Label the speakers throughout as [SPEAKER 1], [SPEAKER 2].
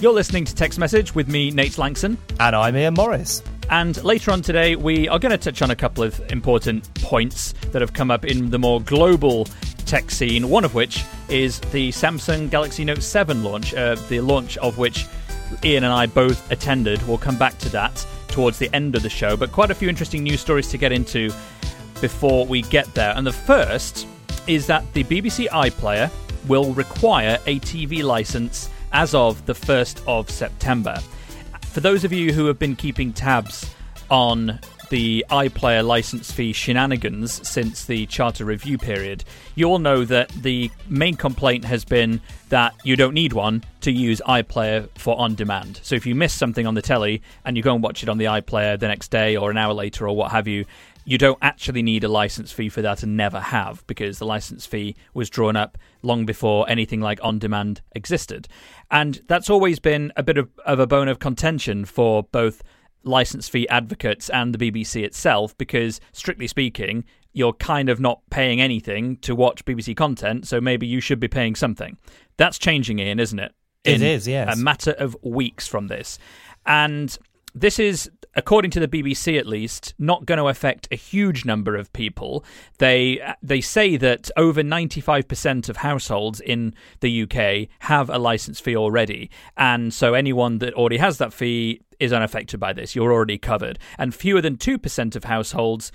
[SPEAKER 1] You're listening to Tech's Message with me, Nate Lanxon.
[SPEAKER 2] And I'm Ian Morris.
[SPEAKER 1] And later on today, we are going to touch on a couple of important points that have come up in the more global tech scene. One of which is the Samsung Galaxy Note 7 launch, uh, the launch of which Ian and I both attended. We'll come back to that towards the end of the show, but quite a few interesting news stories to get into before we get there. And the first is that the BBC iPlayer will require a TV license as of the 1st of September. For those of you who have been keeping tabs on the iPlayer license fee shenanigans since the charter review period, you all know that the main complaint has been that you don't need one to use iPlayer for on demand. So if you miss something on the telly and you go and watch it on the iPlayer the next day or an hour later or what have you, you don't actually need a license fee for that and never have because the license fee was drawn up long before anything like on demand existed. And that's always been a bit of, of a bone of contention for both license fee advocates and the BBC itself because, strictly speaking, you're kind of not paying anything to watch BBC content, so maybe you should be paying something. That's changing, Ian, isn't it?
[SPEAKER 2] It
[SPEAKER 1] In
[SPEAKER 2] is, yes.
[SPEAKER 1] A matter of weeks from this. And this is, according to the BBC at least, not going to affect a huge number of people. They they say that over 95% of households in the UK have a license fee already, and so anyone that already has that fee is unaffected by this. You're already covered, and fewer than 2% of households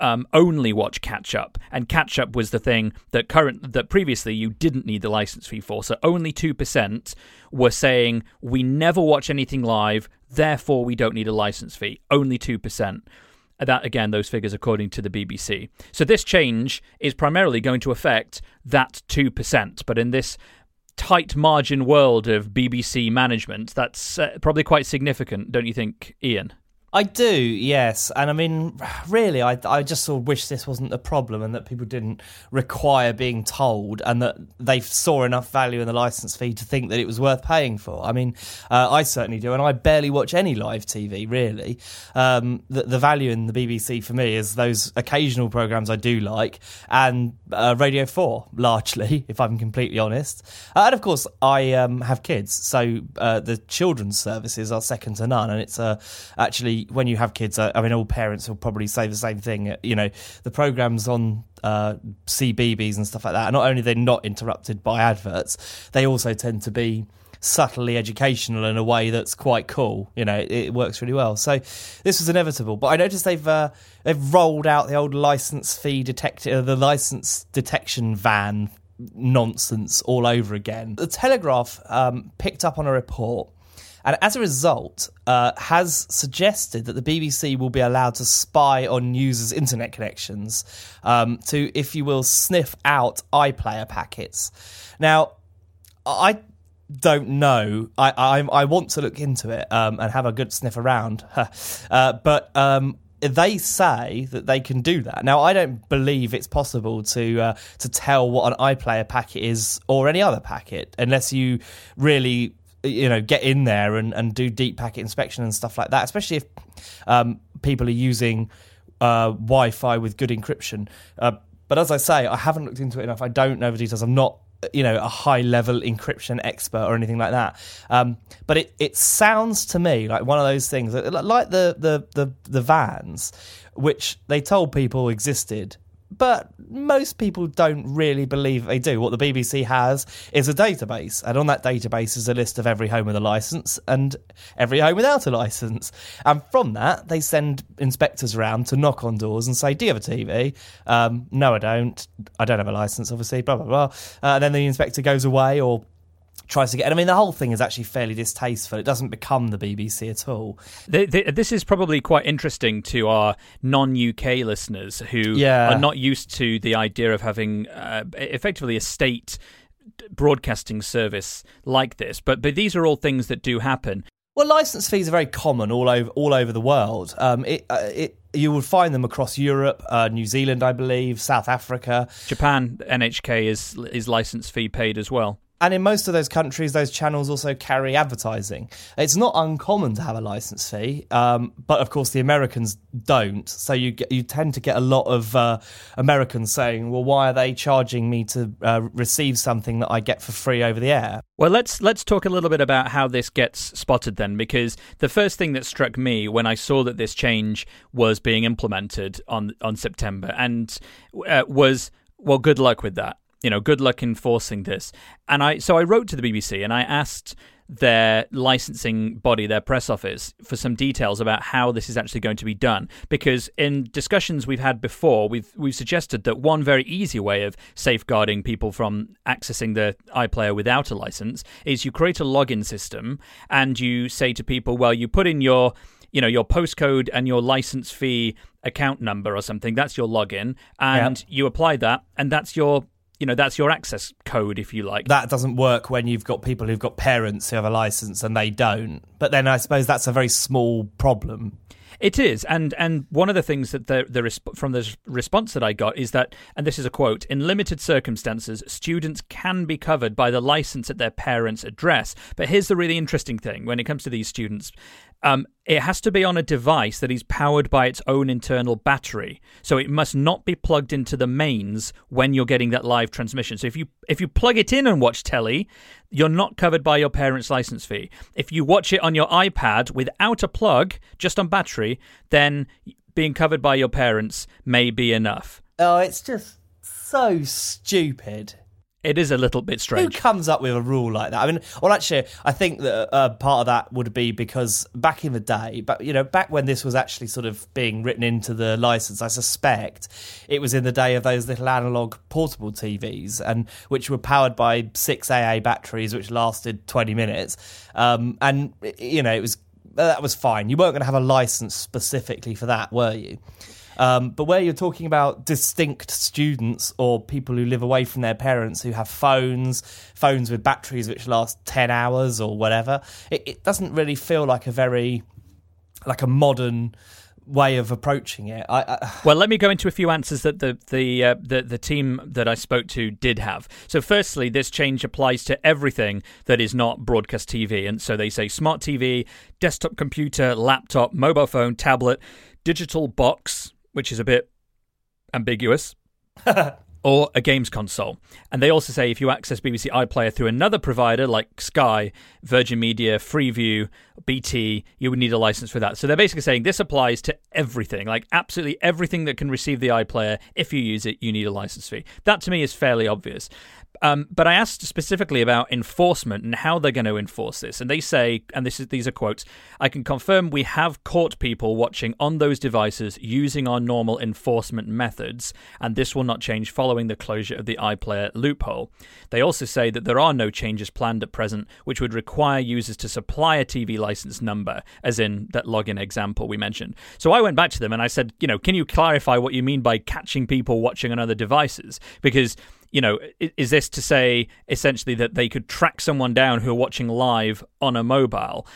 [SPEAKER 1] um, only watch catch up, and catch up was the thing that current that previously you didn't need the license fee for. So only two percent were saying we never watch anything live, therefore we don't need a license fee. Only two percent. That again, those figures according to the BBC. So this change is primarily going to affect that two percent, but in this tight margin world of BBC management, that's uh, probably quite significant, don't you think, Ian?
[SPEAKER 2] I do, yes. And I mean, really, I, I just sort of wish this wasn't a problem and that people didn't require being told and that they saw enough value in the license fee to think that it was worth paying for. I mean, uh, I certainly do, and I barely watch any live TV, really. Um, the, the value in the BBC for me is those occasional programmes I do like and uh, Radio 4, largely, if I'm completely honest. Uh, and of course, I um, have kids, so uh, the children's services are second to none, and it's uh, when you have kids, uh, I mean, all parents will probably say the same thing. You know, the programs on uh, CBeebies and stuff like that. Not only they're not interrupted by adverts, they also tend to be subtly educational in a way that's quite cool. You know, it, it works really well. So this was inevitable. But I noticed they've uh, they've rolled out the old license fee detector, uh, the license detection van nonsense all over again. The Telegraph um, picked up on a report and as a result, uh, has suggested that the BBC will be allowed to spy on users' internet connections um, to, if you will, sniff out iPlayer packets. Now, I don't know. I I, I want to look into it um, and have a good sniff around, uh, but. Um, they say that they can do that. Now, I don't believe it's possible to uh, to tell what an iPlayer packet is or any other packet unless you really you know get in there and, and do deep packet inspection and stuff like that especially if um, people are using uh, wi-fi with good encryption. Uh, but as i say i haven't looked into it enough. I don't know the details. I'm not you know a high level encryption expert or anything like that. Um, but it, it sounds to me like one of those things like the, the the the vans which they told people existed but most people don't really believe they do. What the BBC has is a database, and on that database is a list of every home with a license and every home without a license. And from that, they send inspectors around to knock on doors and say, "Do you have a TV?" Um, no, I don't. I don't have a license, obviously. Blah blah blah. Uh, and then the inspector goes away or tries to get. And I mean, the whole thing is actually fairly distasteful. It doesn't become the BBC at all.
[SPEAKER 1] Th th this is probably quite interesting to our non-UK listeners who
[SPEAKER 2] Yeah.
[SPEAKER 1] are not used to the idea of having uh, effectively a state broadcasting service like this. But but these are all things that do happen.
[SPEAKER 2] Well, license fees are very common all over all over the world. Um, it, uh, it you will find them across Europe, uh, New Zealand, I believe, South Africa,
[SPEAKER 1] Japan. NHK is is license fee paid as well.
[SPEAKER 2] And in most of those countries, those channels also carry advertising. It's not uncommon to have a license fee, um, but of course the Americans don't. So you get, you tend to get a lot of uh, Americans saying, "Well, why are they charging me to uh, receive something that I get for free over the air?"
[SPEAKER 1] Well, let's let's talk a little bit about how this gets spotted then, because the first thing that struck me when I saw that this change was being implemented on on September and uh, was well, good luck with that you know, good luck enforcing this. And I, so I wrote to the BBC and I asked their licensing body, their press office, for some details about how this is actually going to be done. Because in discussions we've had before, we've we've suggested that one very easy way of safeguarding people from accessing the iPlayer without a license is you create a login system and you say to people, well, you put in your you know your postcode and your license fee account number or something that's your login and yep. you apply that and that's your you know that's your access code if you like.
[SPEAKER 2] That doesn't work when you've got people who've got parents who have a license and they don't. But then i suppose that's a very small problem.
[SPEAKER 1] It is, and and one of the things that the the resp- from the response that I got is that, and this is a quote: in limited circumstances, students can be covered by the license at their parents' address. But here's the really interesting thing: when it comes to these students, um, it has to be on a device that is powered by its own internal battery. So it must not be plugged into the mains when you're getting that live transmission. So if you if you plug it in and watch telly, you're not covered by your parents' license fee. If you watch it on your iPad without a plug, just on battery, then being covered by your parents may be enough.
[SPEAKER 2] Oh, it's just so stupid.
[SPEAKER 1] It is a little bit strange.
[SPEAKER 2] Who comes up with a rule like that? I mean, well, actually, I think that uh, part of that would be because back in the day, but you know, back when this was actually sort of being written into the license, I suspect it was in the day of those little analog portable TVs, and which were powered by six AA batteries, which lasted twenty minutes, um, and you know, it was that was fine. You weren't going to have a license specifically for that, were you? Um, but where you're talking about distinct students or people who live away from their parents who have phones, phones with batteries which last 10 hours or whatever, it, it doesn't really feel like a very, like a modern way of approaching it. I, I...
[SPEAKER 1] Well, let me go into a few answers that the the, uh, the the team that I spoke to did have. So, firstly, this change applies to everything that is not broadcast TV, and so they say smart TV, desktop computer, laptop, mobile phone, tablet, digital box, which is a bit ambiguous. or a games console. And they also say if you access BBC iPlayer through another provider like Sky, Virgin Media, Freeview, BT, you would need a license for that. So they're basically saying this applies to everything, like absolutely everything that can receive the iPlayer. If you use it, you need a license fee. That to me is fairly obvious. Um, but I asked specifically about enforcement and how they're going to enforce this, and they say, and this is these are quotes: "I can confirm we have caught people watching on those devices using our normal enforcement methods, and this will not change following the closure of the iPlayer loophole." They also say that there are no changes planned at present, which would require users to supply a TV license number, as in that login example we mentioned. So I went back to them and I said, you know, can you clarify what you mean by catching people watching on other devices? Because you know, is this to say essentially that they could track someone down who are watching live on a mobile?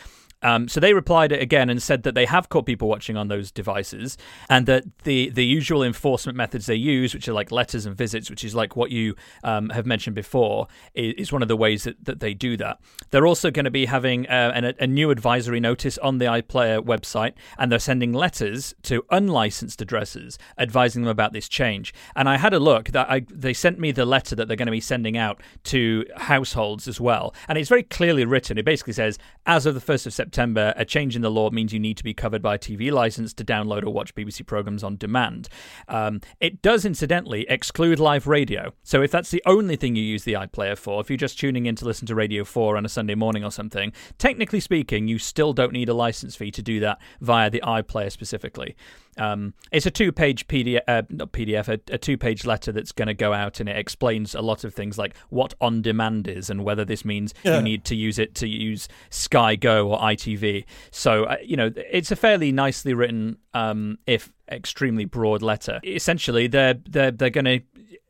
[SPEAKER 1] Um, so they replied again and said that they have caught people watching on those devices, and that the the usual enforcement methods they use, which are like letters and visits, which is like what you um, have mentioned before, is, is, one of the ways that, that they do that. They're also going to be having uh, an, a new advisory notice on the iPlayer website, and they're sending letters to unlicensed addresses advising them about this change. And I had a look that I, they sent me the letter that they're going to be sending out to households as well, and it's very clearly written. It basically says, as of the first of September September, a change in the law means you need to be covered by a TV license to download or watch BBC programs on demand. Um, it does, incidentally, exclude live radio. So if that's the only thing you use the iPlayer for, if you're just tuning in to listen to Radio 4 on a Sunday morning or something, technically speaking, you still don't need a license fee to do that via the iPlayer specifically. Um, it's a two-page PDF, uh, not PDF, a, a two-page letter that's going to go out, and it explains a lot of things like what on-demand is and whether this means yeah. you need to use it to use Sky Go or ITV. So uh, you know, it's a fairly nicely written, um, if extremely broad letter. Essentially, they're they're they're going to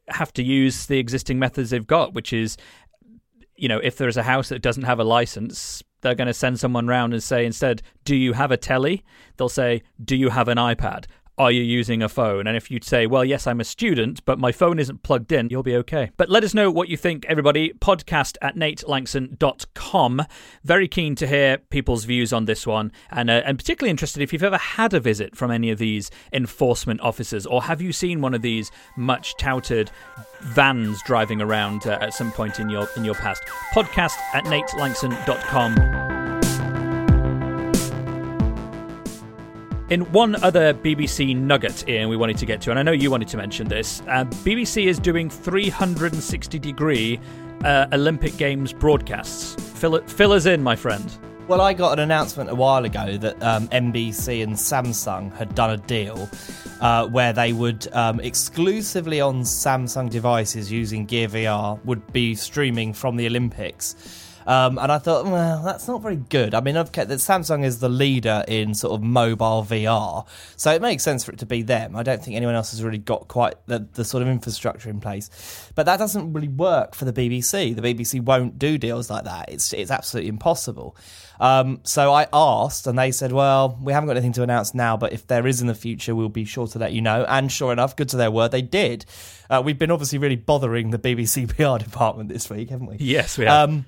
[SPEAKER 1] have to use the existing methods they've got, which is you know, if there's a house that doesn't have a license, they're going to send someone round and say instead, "Do you have a telly?" They'll say, "Do you have an iPad?" Are you using a phone? And if you'd say, well, yes, I'm a student, but my phone isn't plugged in, you'll be okay. But let us know what you think, everybody. Podcast at natelanxon.com. Very keen to hear people's views on this one, and, uh, and particularly interested if you've ever had a visit from any of these enforcement officers, or have you seen one of these much touted vans driving around uh, at some point in your in your past? Podcast at natelanxon.com. In one other BBC nugget, Ian, we wanted to get to, and I know you wanted to mention this, uh, BBC is doing 360 degree uh, Olympic Games broadcasts. Fill, fill us in, my friend.
[SPEAKER 2] Well, I got an announcement a while ago that um, NBC and Samsung had done a deal uh, where they would um, exclusively on Samsung devices using Gear VR would be streaming from the Olympics. Um, and I thought, well, that's not very good. I mean, I've kept that Samsung is the leader in sort of mobile VR, so it makes sense for it to be them. I don't think anyone else has really got quite the, the sort of infrastructure in place. But that doesn't really work for the BBC. The BBC won't do deals like that. It's it's absolutely impossible. Um, so I asked, and they said, "Well, we haven't got anything to announce now, but if there is in the future, we'll be sure to let you know." And sure enough, good to their word, they did. Uh, we've been obviously really bothering the BBC PR department this week, haven't we?
[SPEAKER 1] Yes, we have. Um,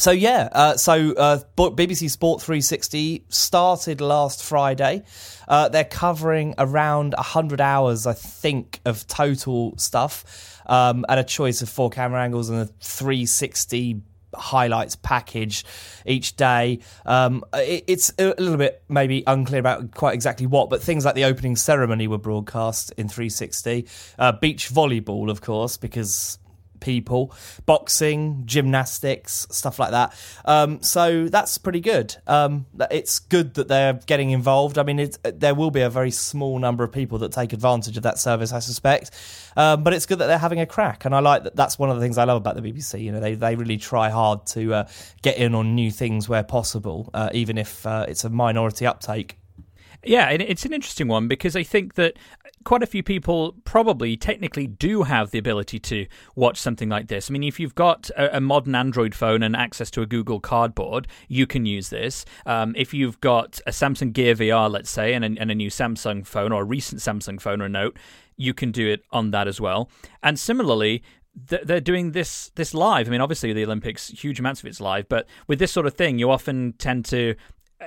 [SPEAKER 2] so yeah, uh, so uh, BBC Sport 360 started last Friday. Uh, they're covering around 100 hours, I think, of total stuff, um, and a choice of four camera angles and a 360 highlights package each day. Um, it, it's a little bit maybe unclear about quite exactly what, but things like the opening ceremony were broadcast in 360. Uh, beach volleyball, of course, because people, boxing, gymnastics, stuff like that. Um, so that's pretty good. Um, it's good that they're getting involved. I mean, there will be a very small number of people that take advantage of that service, I suspect. Um, but it's good that they're having a crack, and I like that. That's one of the things I love about the BBC. You know, they they really try hard to uh, get in on new things where possible, uh, even if uh, it's a minority uptake.
[SPEAKER 1] Yeah, it's an interesting one because I think that quite a few people probably technically do have the ability to watch something like this. I mean, if you've got a, a modern Android phone and access to a Google Cardboard, you can use this. Um, if you've got a Samsung Gear VR, let's say, and a, and a new Samsung phone or a recent Samsung phone or Note, you can do it on that as well. And similarly, they're doing this this live. I mean, obviously the Olympics, huge amounts of it's live, but with this sort of thing, you often tend to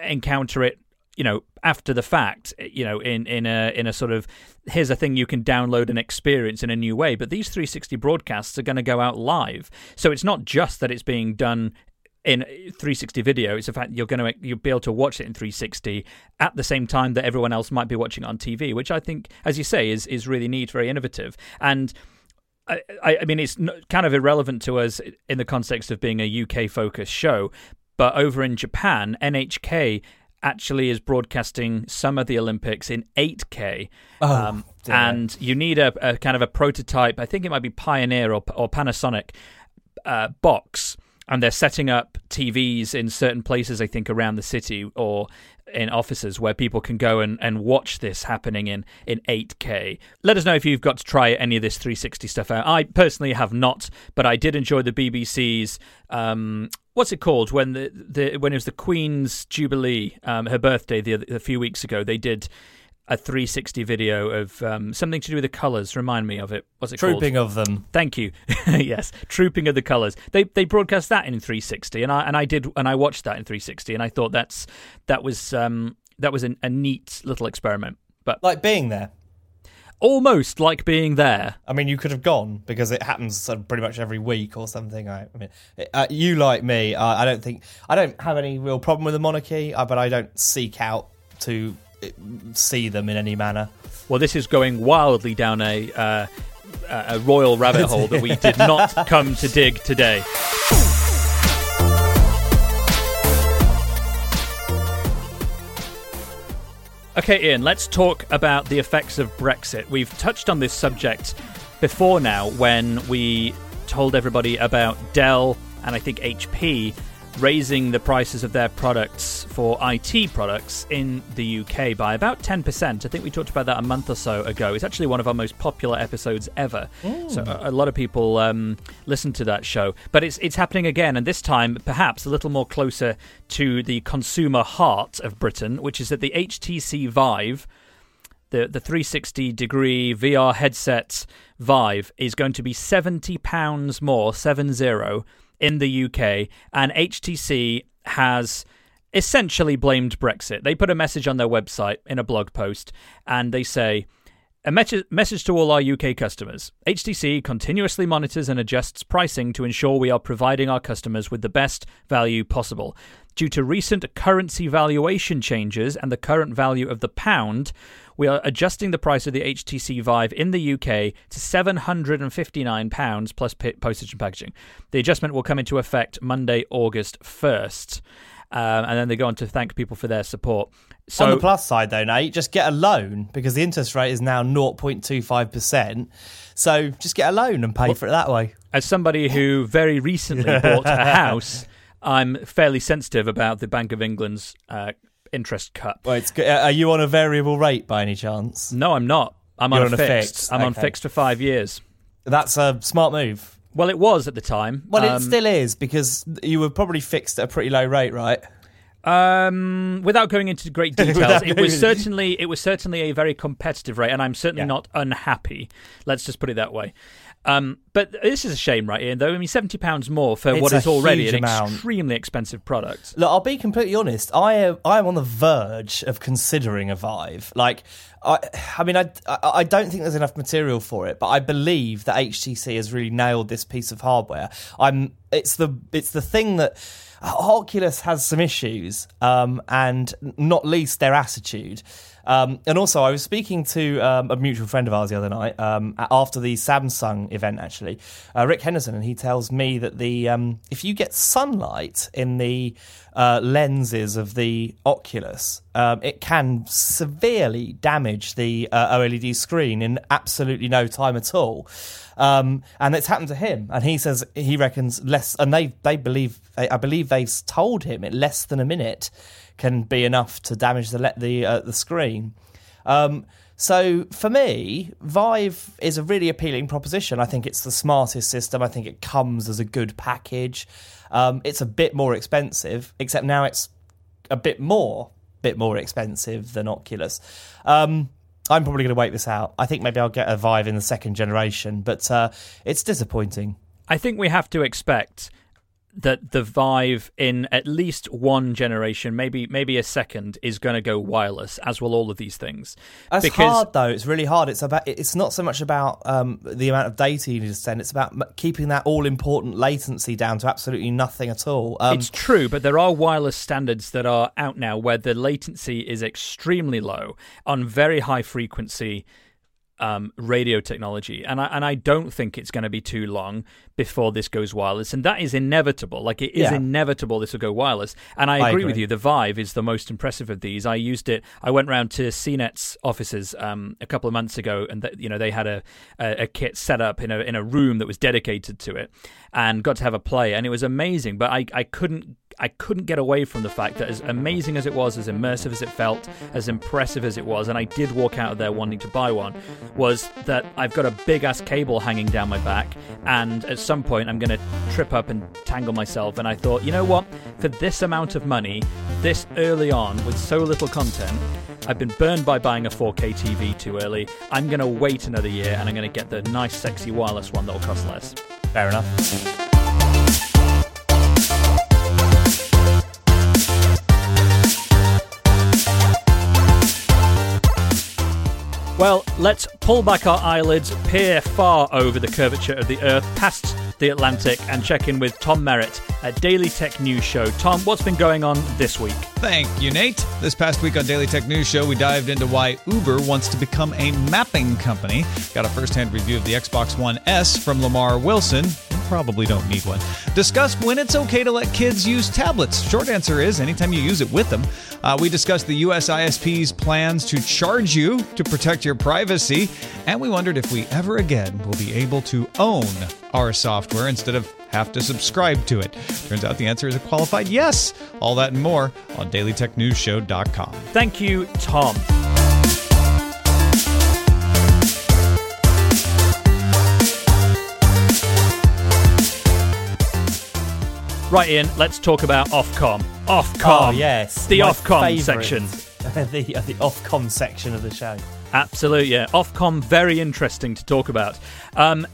[SPEAKER 1] encounter it you know after the fact eh, you know in in a in a sort of here's a thing you can download and experience in a new way. But these 360 broadcasts are going to go out live. So it's not just that it's being done in eh, 360 video. It's a fact you're going to eh, you'll be able to watch it in 360 at the same time that everyone else might be watching on TV which I think as you say is is really neat very innovative. And I, I mean, it's kind of irrelevant to us in the context of being a UK focused show, but over in Japan, NHK actually is broadcasting some of the Olympics in 8K.
[SPEAKER 2] Oh, um,
[SPEAKER 1] and you need a, a, kind of a prototype. I think it might be Pioneer or, or Panasonic uh, box. And they're setting up TVs in certain places, I think, around the city or in offices where people can go and, and watch this happening in, in 8K. Let us know if you've got to try any of this 360 stuff out. I personally have not, but I did enjoy the BBC's um, what's it called when the, the when it was the Queen's Jubilee, um, her birthday the, a few weeks ago. They did a 360 video of um, something to do with the colours. Remind me of it. What's it
[SPEAKER 2] Trooping
[SPEAKER 1] called?
[SPEAKER 2] of them.
[SPEAKER 1] Thank you. yes, trooping of the colours. They they broadcast that in 360, and I and I did and I watched that in 360, and I thought that's that was um, that was an, a neat little experiment. But
[SPEAKER 2] like being there
[SPEAKER 1] almost like being there.
[SPEAKER 2] I mean, you could have gone because it happens pretty much every week or something. I, I mean, uh, you like me, uh, I don't think I don't have any real problem with the monarchy, uh, but I don't seek out to uh, see them in any manner.
[SPEAKER 1] Well, this is going wildly down a uh, a royal rabbit hole that we did not come to dig today. Okay, Ian, let's talk about the effects of Brexit. We've touched on this subject before now when we told everybody about Dell and I think HP raising the prices of their products for IT products in the UK by about 10%. I think we talked about that a month or so ago. It's actually one of our most popular episodes ever. Mm. So a, a, lot of people um, listen to that show. But it's, it's happening again, and this time perhaps a little more closer to the consumer heart of Britain, which is that the HTC Vive the the 360 degree VR headset Vive is going to be 70 pounds more, 70 in the UK, and HTC has essentially blamed Brexit. They put a message on their website in a blog post and they say, a message to all our UK customers. HTC continuously monitors and adjusts pricing to ensure we are providing our customers with the best value possible. Due to recent currency valuation changes and the current value of the pound, we are adjusting the price of the HTC Vive in the UK to £759 plus postage and packaging. The adjustment will come into effect Monday, August 1st. Um, and then they go on to thank people for their support.
[SPEAKER 2] So, on the plus side, though, Nate, just get a loan because the interest rate is now 0.25%. So just get a loan and pay well, for it that way.
[SPEAKER 1] As somebody who very recently bought a house, I'm fairly sensitive about the Bank of England's uh, interest cut.
[SPEAKER 2] Wait, are you on a variable rate by any chance?
[SPEAKER 1] No, I'm not. I'm You're on, a fixed. fixed. I'm okay. on fixed for five years.
[SPEAKER 2] That's a smart move.
[SPEAKER 1] Well, it was at the time.
[SPEAKER 2] Well, um, it still is because you were probably fixed at a pretty low rate, right?
[SPEAKER 1] Um, without going into great details, it was certainly it was certainly a very competitive rate, and I'm certainly yeah. not unhappy. Let's just put it that way. Um, but this is a shame, right, Ian? Though I mean, seventy pounds more for it's what is already an amount. extremely expensive product.
[SPEAKER 2] Look, I'll be completely honest. I am, I am on the verge of considering a Vive. Like, I, I mean, I, I don't think there's enough material for it, but I believe that HTC has really nailed this piece of hardware. I'm. It's the it's the thing that. Oculus has some issues, um, and not least their attitude. Um, and also, I was speaking to um, a mutual friend of ours the other night um, after the Samsung event, actually, uh, Rick Henderson, and he tells me that the um, if you get sunlight in the uh, lenses of the Oculus, um, it can severely damage the uh, OLED screen in absolutely no time at all. Um, and it's happened to him, and he says he reckons less, and they they believe I believe they've told him in less than a minute can be enough to damage the the uh, the screen. Um, so for me, Vive is a really appealing proposition. I think it's the smartest system. I think it comes as a good package. Um, it's a bit more expensive, except now it's a bit more, bit more expensive than Oculus. Um, I'm probably going to wait this out. I think maybe I'll get a Vive in the second generation, but uh, it's disappointing.
[SPEAKER 1] I think we have to expect that the Vive in at least one generation, maybe maybe a second, is going to go wireless, as will all of these things.
[SPEAKER 2] It's because... hard though. It's really hard. It's about. It's not so much about um, the amount of data you need to send. It's about keeping that all important latency down to absolutely nothing at all.
[SPEAKER 1] Um, it's true, but there are wireless standards that are out now where the latency is extremely low on very high frequency um, radio technology, and I and I don't think it's going to be too long before this goes wireless, and that is inevitable. Like it is yeah. inevitable this will go wireless, and I agree, I agree, with you. The Vive is the most impressive of these. I used it. I went round to CNET's offices um, a couple of months ago, and th- you know they had a, a, a kit set up in a in a room that was dedicated to it, and got to have a play, and it was amazing. But I I couldn't I couldn't get away from the fact that as amazing as it was, as immersive as it felt, as impressive as it was, and I did walk out of there wanting to buy one, was that I've got a big ass cable hanging down my back, and at some point I'm going to trip up and tangle myself. And I thought, you know what? For this amount of money, this early on, with so little content, I've been burned by buying a 4K TV too early. I'm going to wait another year and I'm going to get the nice, sexy wireless one that'll cost less.
[SPEAKER 2] Fair enough.
[SPEAKER 1] Well, let's pull back our eyelids, peer far over the curvature of the Earth, past the Atlantic, and check in with Tom Merritt at Daily Tech News Show. Tom, what's been going on this week?
[SPEAKER 3] Thank you, Nate. This past week on Daily Tech News Show, we dived into why Uber wants to become a mapping company. Got a first hand review of the Xbox One S from Lamar Wilson probably don't need one. Discuss when it's okay to let kids use tablets. Short answer is anytime you use it with them. Uh, we discussed the US ISP's plans to charge you to protect your privacy, and we wondered if we ever again will be able to own our software instead of have to subscribe to it. Turns out the answer is a qualified yes. All that and more on dailytechnewsshow.com.
[SPEAKER 1] Thank you, Tom. Right, Ian, let's talk about Ofcom. Ofcom.
[SPEAKER 2] Oh, yes.
[SPEAKER 1] The
[SPEAKER 2] My
[SPEAKER 1] Ofcom
[SPEAKER 2] favourite.
[SPEAKER 1] section.
[SPEAKER 2] the, uh, the Ofcom section of the show.
[SPEAKER 1] Absolutely, yeah. Ofcom, very interesting to talk about. Um,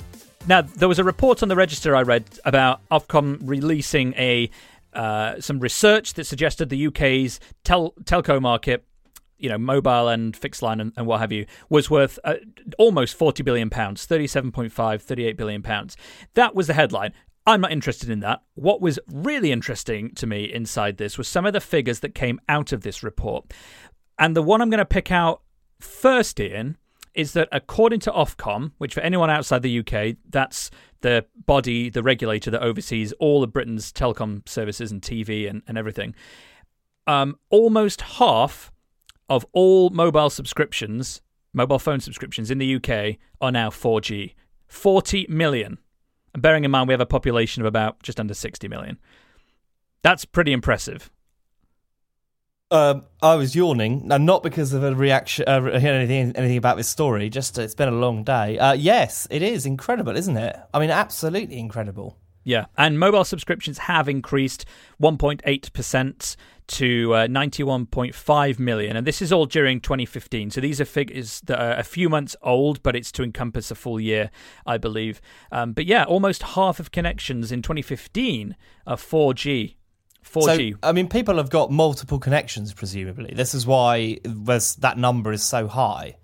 [SPEAKER 1] now, there was a report on the register I read about Ofcom releasing a uh, some research that suggested the UK's tel- telco market, you know, mobile and fixed line and, and what have you, was worth uh, almost 40 billion pounds, 37.5, 38 billion pounds. That was the headline. I'm not interested in that. What was really interesting to me inside this was some of the figures that came out of this report. And the one I'm going to pick out first, Ian, is that according to Ofcom, which for anyone outside the UK, that's the body, the regulator that oversees all of Britain's telecom services and TV and, and everything, um, almost half of all mobile subscriptions, mobile phone subscriptions in the UK are now 4G. 40 million. And bearing in mind we have a population of about just under 60 million. That's pretty impressive.
[SPEAKER 2] Um, I was yawning, and not because of a reaction, uh, anything, anything about this story. Just uh, it's been a long day. Uh, yes, it is incredible, isn't it? I mean, absolutely incredible.
[SPEAKER 1] Yeah, and mobile subscriptions have increased 1.8% to uh, 91.5 million, and this is all during 2015. So these are figures that are a few months old, but it's to encompass a full year, I believe. Um, but yeah, almost half of connections in 2015 are 4G. 4G.
[SPEAKER 2] So, I mean, people have got multiple connections, presumably. This is why that number is so high.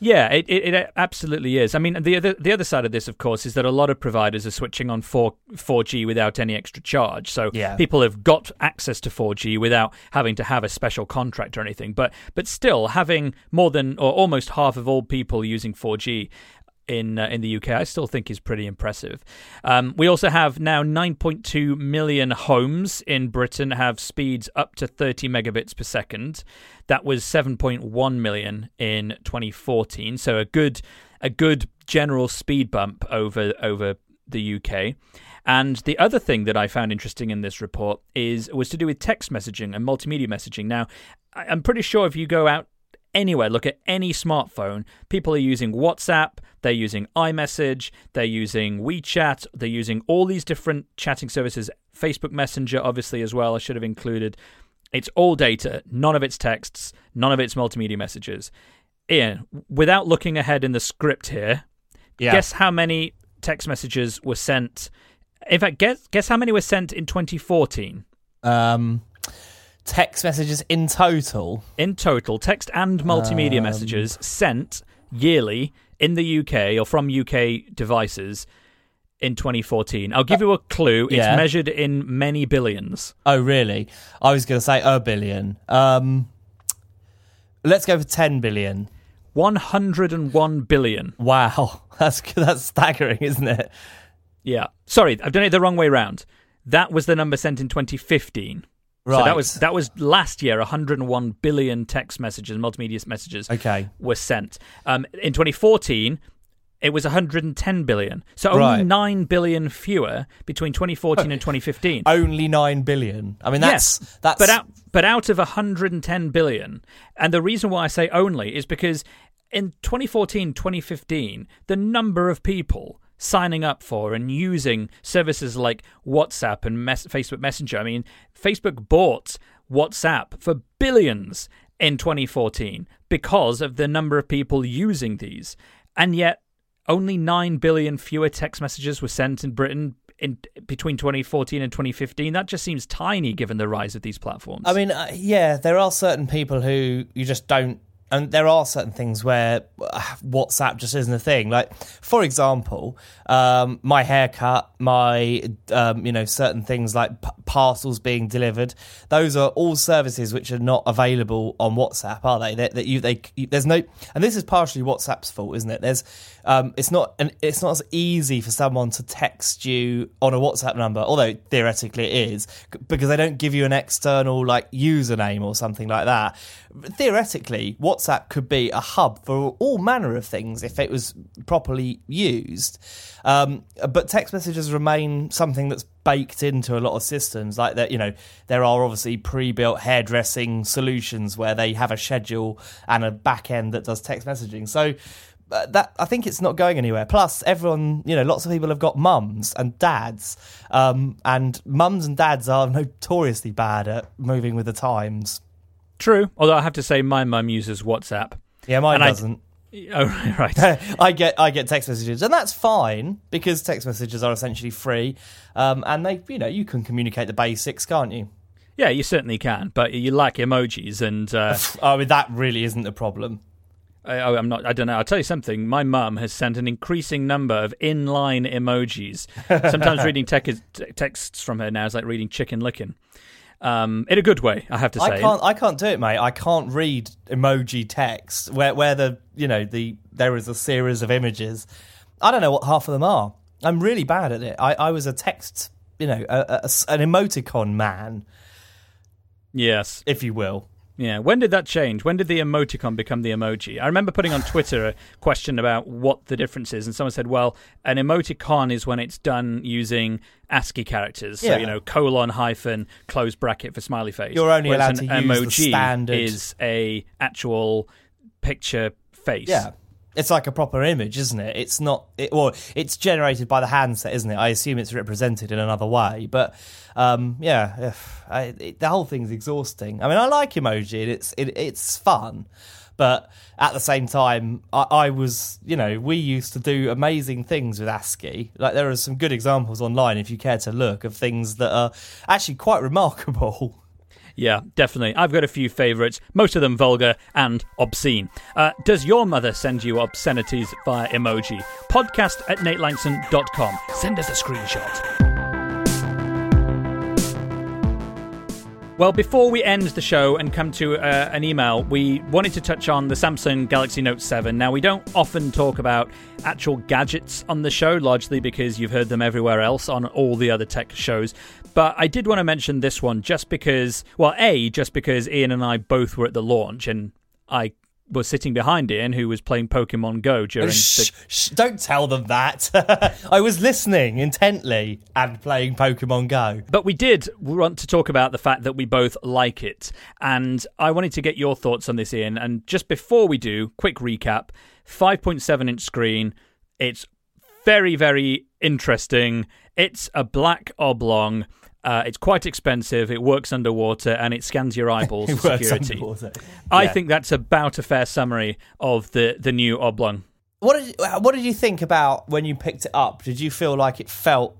[SPEAKER 1] Yeah, it, it, it absolutely is. I mean, the other the other side of this, of course, is that a lot of providers are switching on four four G without any extra charge. So
[SPEAKER 2] Yeah.
[SPEAKER 1] people have got access to four G without having to have a special contract or anything. But but still, having more than or almost half of all people using four G. In, uh, in the UK, I still think is pretty impressive. Um, we also have now 9.2 million homes in Britain have speeds up to 30 megabits per second. That was 7.1 million in 2014, so a good a good general speed bump over over the UK. And the other thing that I found interesting in this report is was to do with text messaging and multimedia messaging. Now, I'm pretty sure if you go out anywhere, look at any smartphone, people are using WhatsApp, they're using iMessage, they're using WeChat, they're using all these different chatting services, Facebook Messenger, obviously, as well, I should have included. It's all data, none of it's texts, none of it's multimedia messages. Ian, without looking ahead in the script here,
[SPEAKER 2] Yeah.
[SPEAKER 1] guess how many text messages were sent? In fact, guess guess how many were sent in 2014
[SPEAKER 2] Um, text messages in total.
[SPEAKER 1] in total, text and multimedia messages sent yearly in the UK or from UK devices in 2014. I'll give you a clue. It's
[SPEAKER 2] yeah.
[SPEAKER 1] measured in many billions.
[SPEAKER 2] Oh, really? I was going to say a billion. Um, let's go for 10 billion.
[SPEAKER 1] 101 billion.
[SPEAKER 2] Wow. That's, that's staggering, isn't it?
[SPEAKER 1] Yeah. Sorry, I've done it the wrong way round. That was the number sent in 2015. So
[SPEAKER 2] Right.
[SPEAKER 1] that was that was last year. 101 billion text messages, multimedia messages,
[SPEAKER 2] Okay.
[SPEAKER 1] were sent. Um, in 2014, it was 110 billion. So only
[SPEAKER 2] Right.
[SPEAKER 1] nine billion fewer between 2014 and 2015.
[SPEAKER 2] Only 9 billion. I mean, that's.
[SPEAKER 1] yes,
[SPEAKER 2] that's
[SPEAKER 1] but out but out of 110 billion, and the reason why I say only is because in 2014, 2015, the number of people signing up for and using services like WhatsApp and mes- Facebook Messenger. I mean, Facebook bought WhatsApp for billions in 2014 because of the number of people using these, and yet only 9 billion fewer text messages were sent in Britain in between 2014 and 2015 that just seems tiny given the rise of these platforms.
[SPEAKER 2] I mean, uh, yeah, there are certain people who you just don't and there are certain things where uh, WhatsApp just isn't a thing. Like, for example, um, my haircut, my um, you know certain things like p- parcels being delivered. Those are all services which are not available on WhatsApp, are they? That you they you, there's no, and this is partially WhatsApp's fault, isn't it? There's um, it's not and it's not as easy for someone to text you on a WhatsApp number, although theoretically it is, because they don't give you an external like username or something like that. Theoretically, WhatsApp could be a hub for all manner of things if it was properly used. Um, but text messages remain something that's baked into a lot of systems. Like that, you know, there are obviously pre-built hairdressing solutions where they have a schedule and a back end that does text messaging. So that I think it's not going anywhere. Plus, everyone, you know, lots of people have got mums and dads, um, and mums and dads are notoriously bad at moving with the times.
[SPEAKER 1] True, although I have to say my mum uses WhatsApp.
[SPEAKER 2] Yeah, mine
[SPEAKER 1] And
[SPEAKER 2] doesn't.
[SPEAKER 1] Oh right.
[SPEAKER 2] I get I get text messages, and that's fine because text messages are essentially free, um, and they you know you can communicate the basics, can't you?
[SPEAKER 1] yeah, you certainly can, but you lack emojis, and uh,
[SPEAKER 2] I mean that really isn't the problem.
[SPEAKER 1] I, I'm not. I don't know. I'll tell you something. My mum has sent an increasing number of inline emojis. Sometimes reading tec- texts from her now is like reading chicken licking. Um, in a good way, I have to say.
[SPEAKER 2] I can't I can't do it, mate. I can't read emoji text where where the you know the there is a series of images. I don't know what half of them are. I'm really bad at it. I, I was a text you know a- a- an emoticon man,
[SPEAKER 1] Yes.
[SPEAKER 2] if you will.
[SPEAKER 1] Yeah. When did that change? When did the emoticon become the emoji? I remember putting on Twitter a question about what the difference is, and someone said, "Well, an emoticon is when it's done using ASCII characters, so
[SPEAKER 2] Yeah.
[SPEAKER 1] you know colon hyphen close bracket for smiley face.
[SPEAKER 2] You're only
[SPEAKER 1] Whereas
[SPEAKER 2] allowed
[SPEAKER 1] an
[SPEAKER 2] to use the
[SPEAKER 1] emoji
[SPEAKER 2] standard-
[SPEAKER 1] is a actual picture face.
[SPEAKER 2] Yeah. It's like a proper image, isn't it? It's not. It, well, it's generated by the handset, isn't it? I assume it's represented in another way, but um, yeah, I, it, the whole thing's exhausting. I mean, I like emoji; it's it, it's fun, but at the same time, I, I was, you know, we used to do amazing things with ASCII. Like there are some good examples online, if you care to look, of things that are actually quite remarkable.
[SPEAKER 1] Yeah, definitely. I've got a few favourites, most of them vulgar and obscene. Uh, does your mother send you obscenities via emoji? Podcast at natelanxon.com. Send us a screenshot. Well, before we end the show and come to uh, an email, we wanted to touch on the Samsung Galaxy Note 7. Now, we don't often talk about actual gadgets on the show, largely because you've heard them everywhere else on all the other tech shows. But I did want to mention this one just because, well, A, just because Ian and I both were at the launch and I was sitting behind Ian, who was playing Pokemon Go during
[SPEAKER 2] Shh,
[SPEAKER 1] the.
[SPEAKER 2] shh, don't tell them that. I was listening intently and playing Pokemon Go.
[SPEAKER 1] But we did want to talk about the fact that we both like it. And I wanted to get your thoughts on this, Ian. And just before we do, quick recap 5.7 inch screen. It's very, very interesting. It's a black oblong. Uh, it's quite expensive. It works underwater and it scans your eyeballs
[SPEAKER 2] It
[SPEAKER 1] for security.
[SPEAKER 2] underwater.
[SPEAKER 1] I think that's about a fair summary of the, the new oblong.
[SPEAKER 2] What did what did you think about when you picked it up? Did you feel like it felt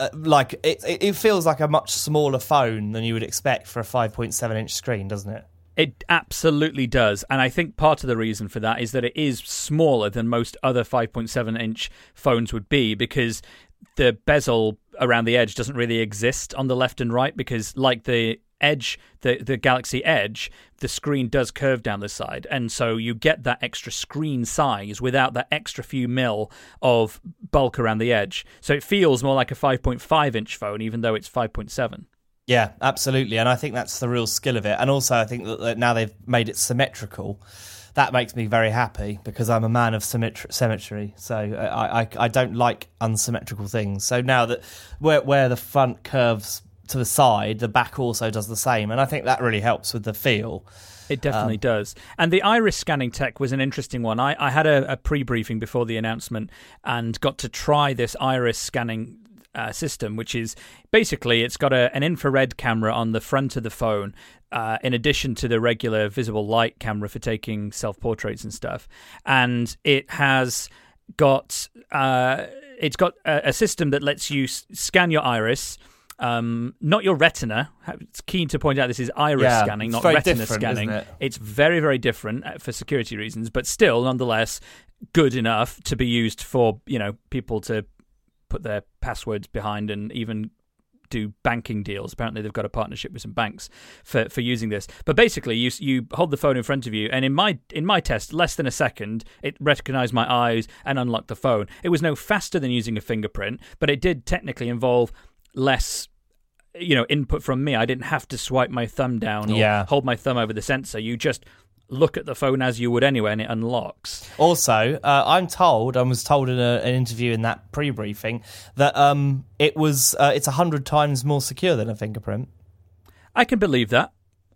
[SPEAKER 2] uh, like it? It it feels like a much smaller phone than you would expect for a 5.7 inch screen, doesn't it?
[SPEAKER 1] It absolutely does. And I think part of the reason for that is that it is smaller than most other 5.7 inch phones would be because the bezel around the edge doesn't really exist on the left and right because, like the Edge, the, the Galaxy Edge, the screen does curve down the side. And so you get that extra screen size without that extra few mil of bulk around the edge. So it feels more like a 5.5 inch phone, even though it's 5.7.
[SPEAKER 2] Yeah, absolutely. And I think that's the real skill of it. And also, I think that, now they've made it symmetrical. That makes me very happy because I'm a man of symmetry. symmetry so uh, I, I, I don't like unsymmetrical things. So now that where, where the front curves to the side, the back also does the same. And I think that really helps with the feel.
[SPEAKER 1] It definitely um, does. And the iris scanning tech was an interesting one. I, I had a, a pre briefing before the announcement and got to try this iris scanning uh, system, which is basically it's got a, an infrared camera on the front of the phone. Uh, in addition to the regular visible light camera for taking self portraits and stuff, and it has got uh, it's got a, a system that lets you s- scan your iris, um, not your retina. It's keen to point out this is iris
[SPEAKER 2] Yeah,
[SPEAKER 1] scanning, not retina scanning.
[SPEAKER 2] it?
[SPEAKER 1] It's very, very different uh, for security reasons, but still, nonetheless, good enough to be used for you know people to put their passwords behind and even do banking deals. Apparently, they've got a partnership with some banks for, for using this. But basically, you you hold the phone in front of you, and in my in my test, less than a second, it recognised my eyes and unlocked the phone. It was no faster than using a fingerprint, but it did technically involve less. You know, input from me. I didn't have to swipe my thumb down or
[SPEAKER 2] Yeah.
[SPEAKER 1] hold my thumb over the sensor. You just look at the phone as you would anyway, and it unlocks.
[SPEAKER 2] Also, uh, I'm told, I was told in a, an interview in that pre-briefing that um, it was uh, it's a hundred times more secure than a fingerprint.
[SPEAKER 1] I can believe that,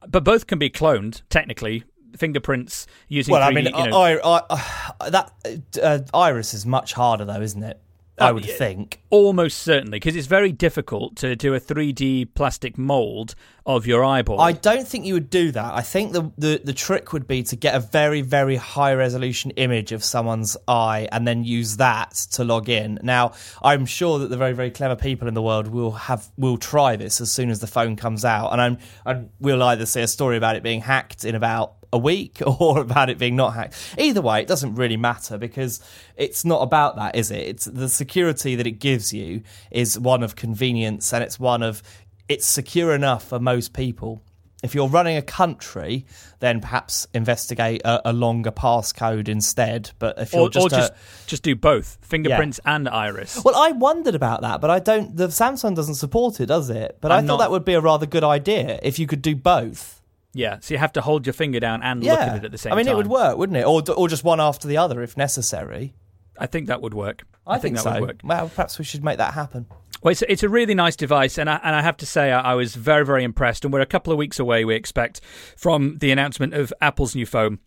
[SPEAKER 1] but both can be cloned technically. Fingerprints using
[SPEAKER 2] Well, I
[SPEAKER 1] 3D,
[SPEAKER 2] mean,
[SPEAKER 1] you know,
[SPEAKER 2] I, I, I, that uh, iris is much harder, though, isn't it? I
[SPEAKER 1] Oh,
[SPEAKER 2] would think.
[SPEAKER 1] Almost certainly, because it's very difficult to do a 3D plastic mold of your eyeball.
[SPEAKER 2] I don't think you would do that. I think the, the, the trick would be to get a very, very high resolution image of someone's eye and then use that to log in. Now, I'm sure that the very, very clever people in the world will have will try this as soon as the phone comes out, and I'm and we'll either see a story about it being hacked in about a week or about it being not hacked. Either way, it doesn't really matter because it's not about that, is it? It's the security that it gives you is one of convenience and it's one of it's secure enough for most people. If you're running a country, then perhaps investigate a, a longer passcode instead. But if you're
[SPEAKER 1] or
[SPEAKER 2] just,
[SPEAKER 1] or just,
[SPEAKER 2] a,
[SPEAKER 1] just do both fingerprints and iris.
[SPEAKER 2] well, I wondered about that, but I don't. The Samsung doesn't support it, does it? But i
[SPEAKER 1] I'm
[SPEAKER 2] thought
[SPEAKER 1] not-
[SPEAKER 2] that would be a rather good idea if you could do both.
[SPEAKER 1] Yeah, so you have to hold your finger down and look at it at the same time.
[SPEAKER 2] I mean, it would work, wouldn't it? Or or just one after the other if necessary.
[SPEAKER 1] I think that would work.
[SPEAKER 2] I, think,
[SPEAKER 1] that
[SPEAKER 2] so.
[SPEAKER 1] would work.
[SPEAKER 2] Well, perhaps we should make that happen.
[SPEAKER 1] Well, it's, it's a really nice device, and I, and I have to say, I, I was very, very impressed. And we're a couple of weeks away, we expect, from the announcement of Apple's new phone.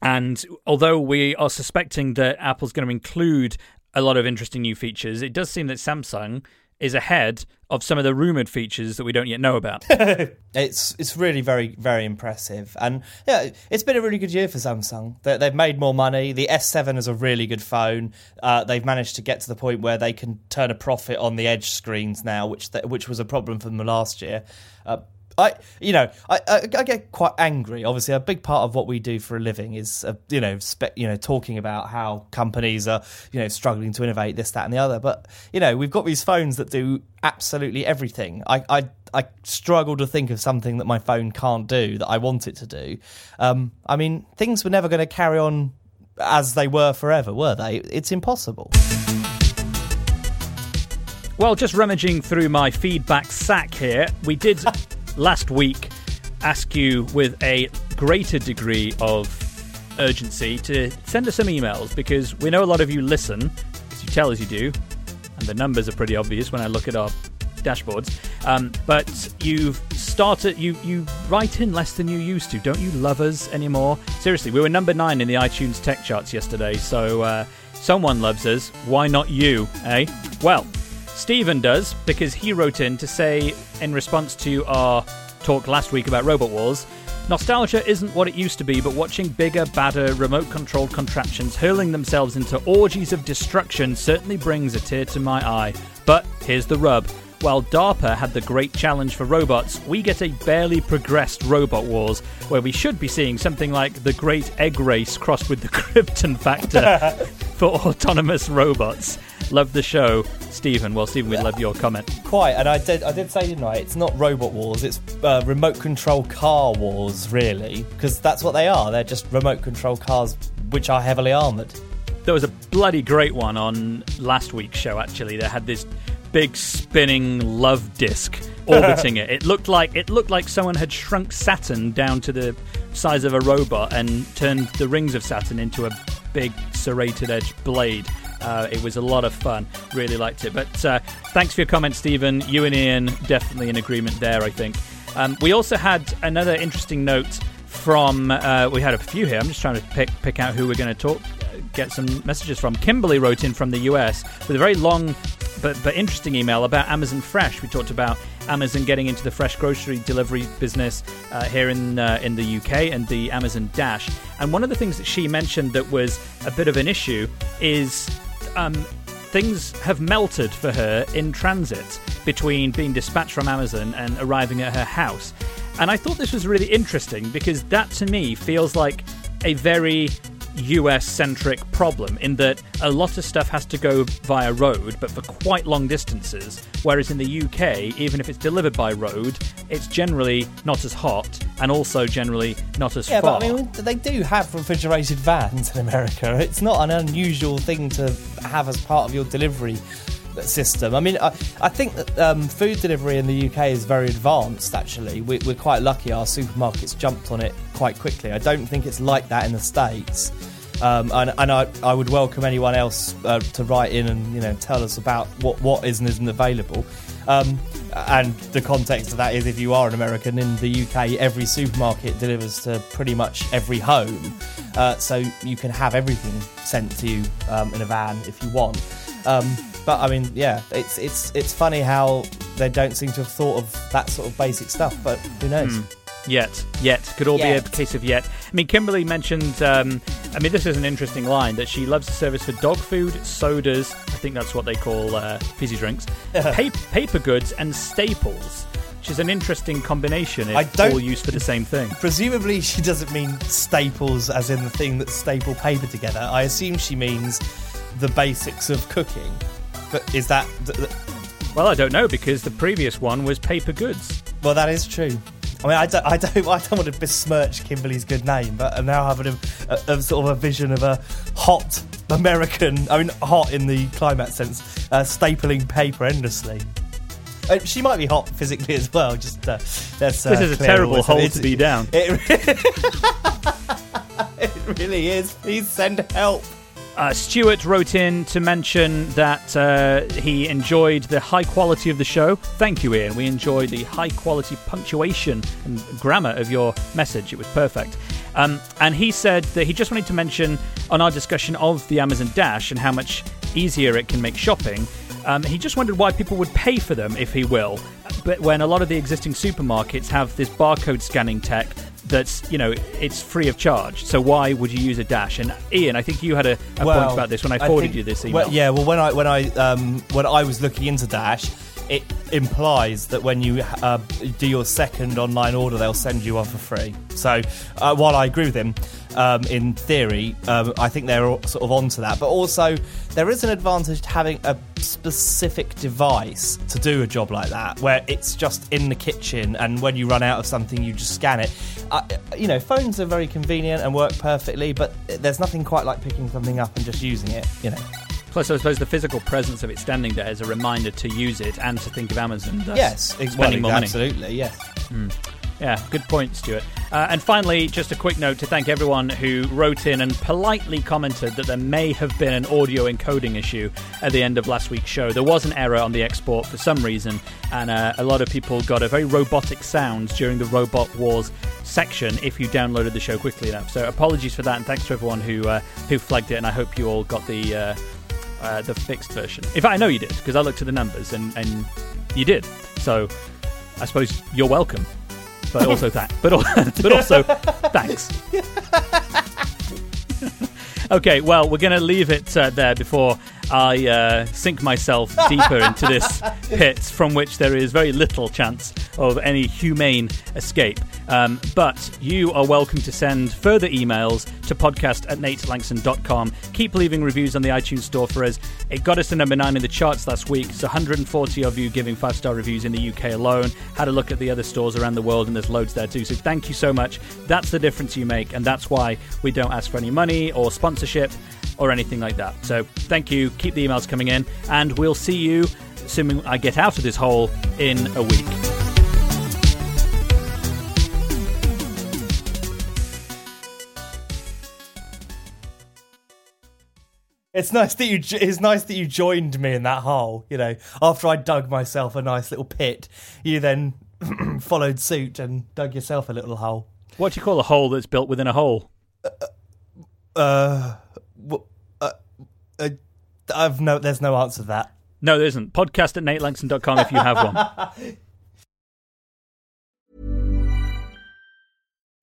[SPEAKER 1] And although we are suspecting that Apple's going to include a lot of interesting new features, it does seem that Samsung is ahead of some of the rumored features that we don't yet know about.
[SPEAKER 2] It's it's really very very impressive, and yeah, it's been a really good year for Samsung. They, they've made more money. The S7 is a really good phone. Uh, they've managed to get to the point where they can turn a profit on the Edge screens now, which th- which was a problem for them last year. Uh, I, you know, I, I, I get quite angry. Obviously, a big part of what we do for a living is, uh, you know, spe- you know, talking about how companies are, you know, struggling to innovate this, that, and the other. But you know, we've got these phones that do absolutely everything. I, I, I struggle to think of something that my phone can't do that I want it to do. Um, I mean, things were never going to carry on as they were forever, were they? It's impossible.
[SPEAKER 1] Well, just rummaging through my feedback sack here, we did last week ask you with a greater degree of urgency to send us some emails because we know a lot of you listen, as you tell us you do, and the numbers are pretty obvious when I look at our dashboards. Um, but you've started, you you write in less than you used to. Don't you love us anymore? Seriously, we were number nine in the iTunes tech charts yesterday, so uh, someone loves us. Why not you, eh? Well, Stephen does because he wrote in to say, in response to our talk last week about Robot Wars, nostalgia isn't what it used to be, but watching bigger, badder, remote controlled contraptions hurling themselves into orgies of destruction certainly brings a tear to my eye. But here's the rub. While DARPA had the great challenge for robots, we get a barely progressed Robot Wars, where we should be seeing something like the Great Egg Race crossed with the Krypton Factor for autonomous robots. Love the show, Stephen. Well, Stephen, we love your comment.
[SPEAKER 2] Quite, and I did. I did say, didn't I? It's not robot wars. It's uh, remote control car wars, really, because that's what they are. They're just remote control cars which are heavily armored.
[SPEAKER 1] There was a bloody great one on last week's show. Actually, they had this big spinning love disc orbiting it. It looked like it looked like someone had shrunk Saturn down to the size of a robot and turned the rings of Saturn into a big serrated edge blade. Uh, it was a lot of fun. Really liked it. But uh, thanks for your comment, Stephen. You and Ian definitely in agreement there. I think. Um, we also had another interesting note from. Uh, we had a few here. I'm just trying to pick pick out who we're going to talk. Get some messages from. Kimberly wrote in from the US with a very long but but interesting email about Amazon Fresh. We talked about Amazon getting into the fresh grocery delivery business uh, here in uh, in the UK and the Amazon Dash. And one of the things that she mentioned that was a bit of an issue is um, things have melted for her in transit between being dispatched from Amazon and arriving at her house. And I thought this was really interesting because that to me feels like a very US centric problem in that a lot of stuff has to go via road, but for quite long distances. Whereas in the UK, even if it's delivered by road, it's generally not as hot and also generally not as
[SPEAKER 2] Yeah,
[SPEAKER 1] far.
[SPEAKER 2] but I mean, they do have refrigerated vans in America. It's not an unusual thing to have as part of your delivery system. I mean, I, I think that um, food delivery in the UK is very advanced, actually. We, we're quite lucky our supermarkets jumped on it quite quickly. I don't think it's like that in the States. Um, and and I, I would welcome anyone else uh, to write in and you know tell us about what, what is and isn't available. Um, and the context of that is if you are an American in the UK, every supermarket delivers to pretty much every home. Uh, so you can have everything sent to you um, in a van if you want. Um, but I mean, yeah, it's it's it's funny how they don't seem to have thought of that sort of basic stuff. But who knows?
[SPEAKER 1] Yet, yet. Could all
[SPEAKER 2] Yet.
[SPEAKER 1] be a case of yet. I mean, Kimberly mentioned, um, I mean, this is an interesting line that she loves the service for dog food, sodas, I think that's what they call uh, fizzy drinks, pa- paper goods, and staples, which is an interesting combination if
[SPEAKER 2] I don't-
[SPEAKER 1] all used for the same thing.
[SPEAKER 2] Presumably, she doesn't mean staples as in the thing that staple paper together. I assume she means the basics of cooking. But is that. th- th-
[SPEAKER 1] Well, I don't know because the previous one was paper goods.
[SPEAKER 2] Well, that is true. I mean, I don't, I don't, I don't want to besmirch Kimberly's good name, but I'm now having a, a, a sort of a vision of a hot American. I mean, hot in the climate sense, uh, stapling paper endlessly. Uh, she might be hot physically as well. Just uh, that's uh,
[SPEAKER 1] This is a terrible hole to be down.
[SPEAKER 2] It, it really is. Please send help.
[SPEAKER 1] Uh, Stuart wrote in to mention that uh, he enjoyed the high quality of the show. Thank you, Ian. We enjoyed the high quality punctuation and grammar of your message. It was perfect. Um, and he said that he just wanted to mention on our discussion of the Amazon Dash and how much easier it can make shopping. Um, he just wondered why people would pay for them, if he will. But when a lot of the existing supermarkets have this barcode scanning tech that's you know it's free of charge. So why would you use a dash? And Ian, I think you had a, a point about this when I forwarded
[SPEAKER 2] think-
[SPEAKER 1] you this email.
[SPEAKER 2] well, yeah, well, when I when I um, when I was looking into Dash, it implies that when you uh, do your second online order, they'll send you one for free. So uh, while I agree with him, um, in theory, um, I think they're all sort of onto that. But also, there is an advantage to having a specific device to do a job like that, where it's just in the kitchen, and when you run out of something, you just scan it. Uh, you know, phones are very convenient and work perfectly, but there's nothing quite like picking something up and just using it. You know.
[SPEAKER 1] Plus, I suppose the physical presence of it standing there is a reminder to use it and to think of Amazon.
[SPEAKER 2] Yes,
[SPEAKER 1] spending
[SPEAKER 2] well,
[SPEAKER 1] more money.
[SPEAKER 2] absolutely. Yes.
[SPEAKER 1] Yeah, good point, Stuart. Uh, and finally, just a quick note to thank everyone who wrote in and politely commented that there may have been an audio encoding issue at the end of last week's show. There was an error on the export for some reason, and uh, a lot of people got a very robotic sound during the Robot Wars section if you downloaded the show quickly enough. So apologies for that, and thanks to everyone who uh, who flagged it. And I hope you all got the uh, uh, the fixed version. In fact, I know you did because I looked at the numbers, and, and you did. So I suppose you're welcome but also thank, but, but also thanks. okay, well, we're going to leave it uh, there before I uh, sink myself deeper into this pit from which there is very little chance of any humane escape. Um, but you are welcome to send further emails to podcast at natelanxon.com. Keep leaving reviews on the iTunes store for us. It got us to number nine in the charts last week. So 140 of you giving five star reviews in the UK alone. Had a look at the other stores around the world, and there's loads there too. So thank you so much. That's the difference you make, and that's why we don't ask for any money or sponsorship or anything like that. So thank you. Keep the emails coming in, and we'll see you, assuming I get out of this hole, in a week.
[SPEAKER 2] It's nice that you. It's nice that you joined me in that hole. You know, after I dug myself a nice little pit, you then followed suit and dug yourself a little hole.
[SPEAKER 1] What do you call a hole that's built within a hole?
[SPEAKER 2] Uh, w- uh, uh I've no. There's no answer to that.
[SPEAKER 1] No, there isn't. Podcast at natelanxon.com if you have one.